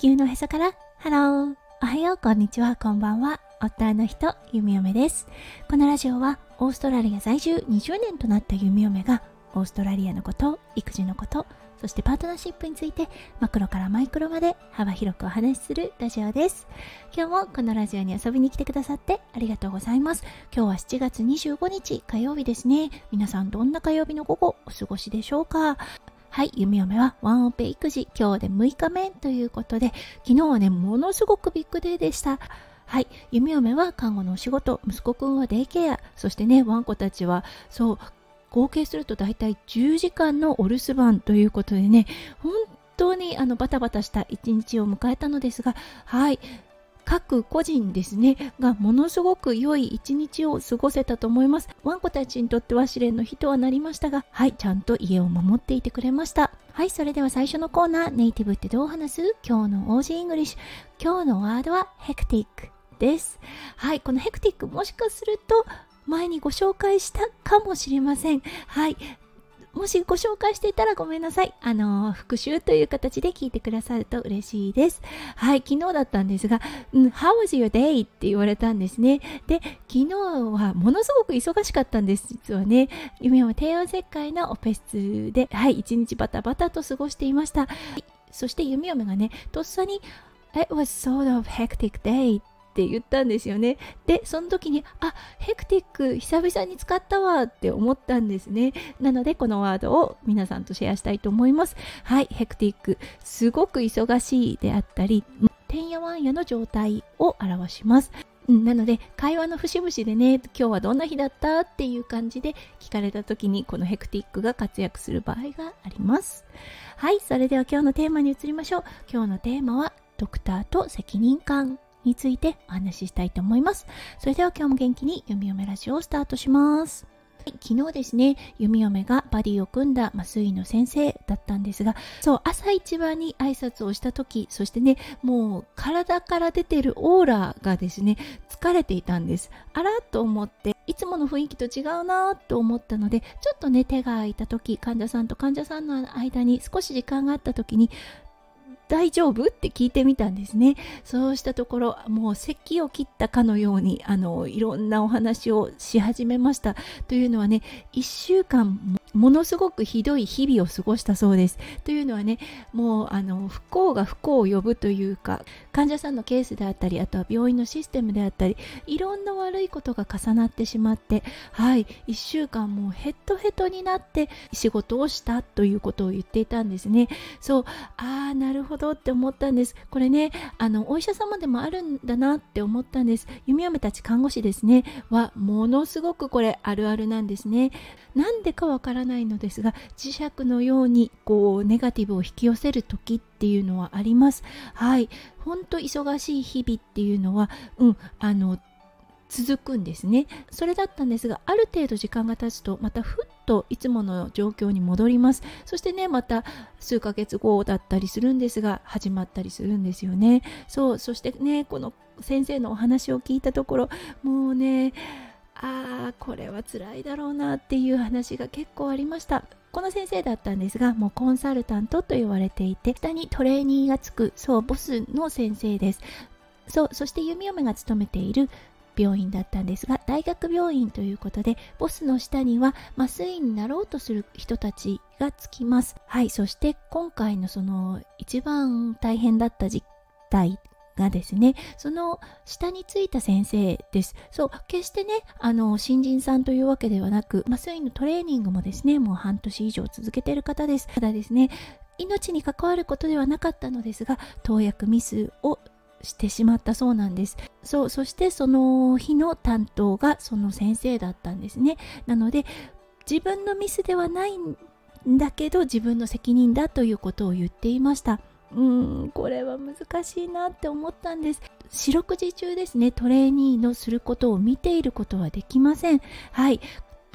球のへそから。ハローおはようこんにちはこんばんは。夫の人ゆみよめです。このラジオはオーストラリア在住20年となったゆみよめがオーストラリアのこと育児のことそしてパートナーシップについてマクロからマイクロまで幅広くお話しするラジオです。今日もこのラジオに遊びに来てくださってありがとうございます。今日は7月25日火曜日ですね。皆さんどんな火曜日の午後お過ごしでしょうか？はい、弓嫁はワンオペ育児、今日で6日目ということで、昨日はね、ものすごく big day でした。はい、弓嫁は看護のお仕事、息子くんはデイケア、そしてね、ワンコたちは、そう、合計すると大体10時間のお留守番ということでね、本当にあのバタバタした一日を迎えたのですが、はい、各個人ですねがものすごく良い一日を過ごせたと思います。ワンコたちにとっては試練の日とはなりましたがはいちゃんと家を守っていてくれました。はいそれでは最初のコーナーネイティブってどう話す？今日の Aussie English。今日のワードはヘクティックです。はいこのヘクティックもしかすると前にご紹介したかもしれません。はいもしご紹介していたらごめんなさい。あの、復習という形で聞いてくださると嬉しいです。はい、昨日だったんですが、うん、How was your day? って言われたんですね。で、昨日はものすごく忙しかったんです、実はね。夢は帝王切開のオペ室で、はい、一日バタバタと過ごしていました。そして弓嫁がね、とっさに It was sort of hectic day って言ったんですよね。で、その時に、あ、ヘクティック久々に使ったわって思ったんですね。なので、このワードを皆さんとシェアしたいと思います。はい、ヘクティック、すごく忙しいであったり、てんやわんやの状態を表します。なので会話の節々でね今日はどんな日だったっていう感じで聞かれた時にこのヘクティックが活躍する場合がありますはいそれでは今日のテーマに移りましょう今日のテーマはドクターと責任感についてお話ししたいと思います。それでは今日も元気に弓嫁ラジオをスタートします。昨日ですね、弓嫁がバディを組んだ麻酔の先生だったんですが、そう、朝一番に挨拶をした時、そしてね、もう体から出てるオーラがですね、疲れていたんです。あらと思って、いつもの雰囲気と違うなと思ったので、ちょっとね、手が空いた時、患者さんと患者さんの間に少し時間があった時に、大丈夫？って聞いてみたんですね。そうしたところもう咳を切ったかのようにあのいろんなお話をし始めました。というのはね1週間ものすごくひどい日々を過ごしたそうです。というのはね、もうあの不幸が不幸を呼ぶというか、患者さんのケースであったり、あとは病院のシステムであったり、いろんな悪いことが重なってしまって、はい、1週間もうヘトヘトになって仕事をしたということを言っていたんですね。そう、ああ、なるほどって思ったんです。これね、あの、お医者様でもあるんだなって思ったんです。弓嫁たち看護師ですね、はものすごくこれあるあるなんですね。なんでかわからないのですが磁石のようにこうネガティブを引き寄せる時ってていうのはあります。はい。ほんと忙しい日々っていうのはうんあの続くんですね。それだったんですがある程度時間が経つとまたふっといつもの状況に戻ります。そしてねまた数ヶ月後だったりするんですが始まったりするんですよね。そうそしてねこの先生のお話を聞いたところもうねああこれは辛いだろうなっていう話が結構ありました。この先生だったんですがもうコンサルタントと言われていて下にトレーニーがつくそうボスの先生です。そうそして弓嫁が勤めている病院だったんですが大学病院ということでボスの下には麻酔になろうとする人たちがつきます。はいそして今回のその一番大変だった実態がですねその下についた先生です。そう決してねあの新人さんというわけではなく麻酔のトレーニングもですねもう半年以上続けている方です。ただですね命に関わることではなかったのですが投薬ミスをしてしまったそうなんです。そうそしてその日の担当がその先生だったんですね。なので自分のミスではないんだけど自分の責任だということを言っていました。うんこれは難しいなって思ったんです。四六時中ですねトレーニーのすることを見ていることはできません。はい。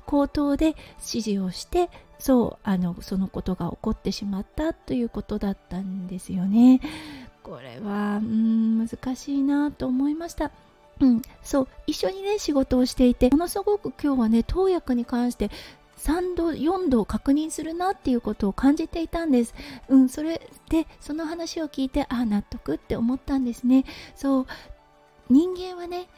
口頭で指示をしてそうあのそのことが起こってしまったということだったんですよね。これはうん難しいなと思いました。うん、そう。一緒にね仕事をしていてものすごく今日はね投薬に関して3度4度確認するなっていうことを感じていたんです。うんそれでその話を聞いてああ納得って思ったんですね。そう人間はね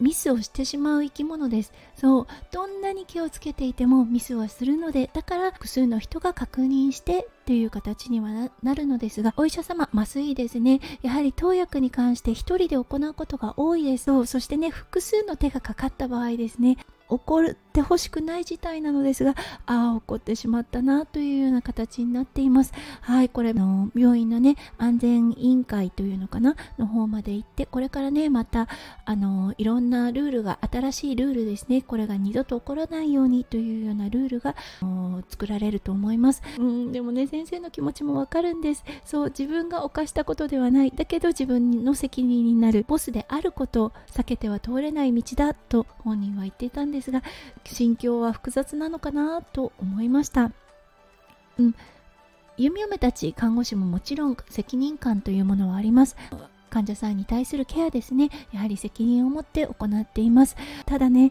ミスをしてしまう生き物です。そうどんなに気をつけていてもミスはするのでだから複数の人が確認してという形にはなるのですがお医者様麻酔ですね。やはり投薬に関して1人で行うことが多いです。そうそしてね複数の手がかかった場合ですね。起こってほしくない事態なのですがああ起こってしまったなというような形になっています。はいこれの病院のね安全委員会というのかなの方まで行ってこれからねまたあのいろんなルールが新しいルールですねこれが二度と起こらないようにというようなルールが作られると思います。うんでもね先生の気持ちもわかるんです。そう自分が犯したことではない。だけど自分の責任になるボスであることを避けては通れない道だと本人は言っていたんですが心境は複雑なのかなと思いました。うん。弓嫁たち看護師ももちろん責任感というものはあります。患者さんに対するケアですね。やはり責任を持って行っています。ただね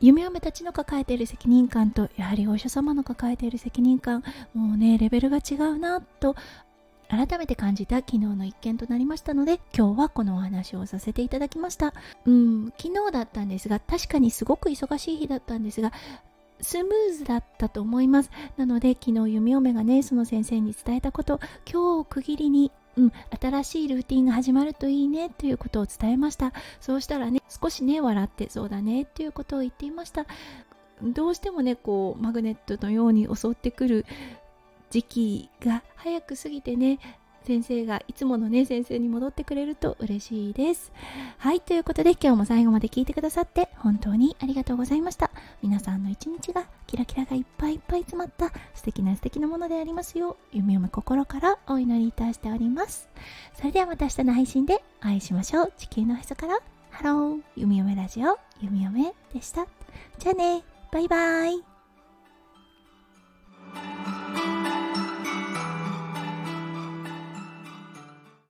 夢嫁たちの抱えている責任感とやはりお医者様の抱えている責任感もうねレベルが違うなと改めて感じた昨日の一件となりましたので今日はこのお話をさせていただきました。うん昨日だったんですが確かにすごく忙しい日だったんですがスムーズだったと思います。なので昨日弓嫁がねその先生に伝えたこと今日を区切りにうん、新しいルーティンが始まるといいねということを伝えました。そうしたらね少しね笑ってそうだねっていうことを言っていました。どうしてもねこうマグネットのように襲ってくる時期が早く過ぎてね先生がいつものね先生に戻ってくれると嬉しいです。はいということで今日も最後まで聞いてくださって本当にありがとうございました。皆さんの一日がキラキラがいっぱいいっぱい詰まった素敵な素敵なものでありますよう夢読む心からお祈りいたしております。それではまた明日の配信でお会いしましょう。地球のへそから。ハロー。弓嫁ラジオ。弓嫁でした。じゃあね。バイバイ。